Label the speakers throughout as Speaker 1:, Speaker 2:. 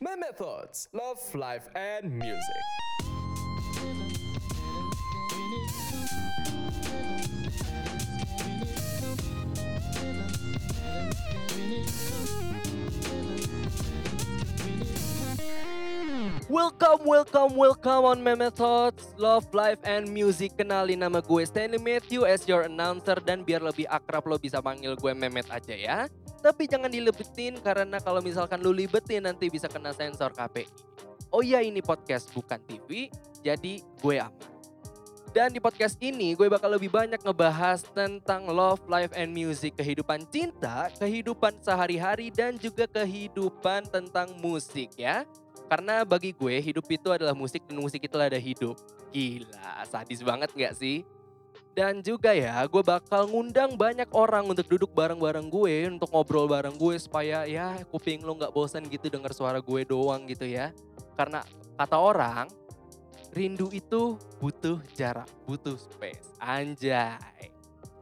Speaker 1: Meme Thoughts, Love, Life, and Music. Welcome, welcome, welcome on Meme Thoughts, Love, Life, and Music. Kenalin nama gue Stanley Matthew as your announcer dan biar lebih akrab lo bisa panggil gue Memet aja ya. Tapi jangan dilebetin karena kalau misalkan lu libetin nanti bisa kena sensor KPI. Oh iya ini podcast bukan TV, jadi gue aman. Dan di podcast ini gue bakal lebih banyak ngebahas tentang love, life, and music. Kehidupan cinta, kehidupan sehari-hari, dan juga kehidupan tentang musik ya. Karena bagi gue hidup itu adalah musik dan musik itu ada hidup. Gila, sadis banget gak sih? Dan juga ya, gue bakal ngundang banyak orang untuk duduk bareng-bareng gue, untuk ngobrol bareng gue supaya ya kuping lo gak bosan gitu denger suara gue doang gitu ya. Karena kata orang, rindu itu butuh jarak, butuh space. Anjay.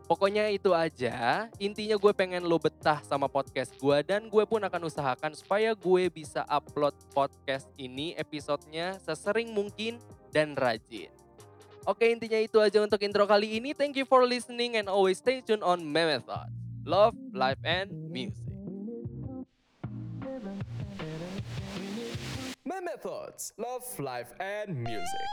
Speaker 1: Pokoknya itu aja, intinya gue pengen lo betah sama podcast gue dan gue pun akan usahakan supaya gue bisa upload podcast ini episodenya sesering mungkin dan rajin. Oke intinya itu aja untuk intro kali ini. Thank you for listening and always stay tuned on Meme Thoughts. Love, life, and music. Meme Thoughts, Love, Life, and Music.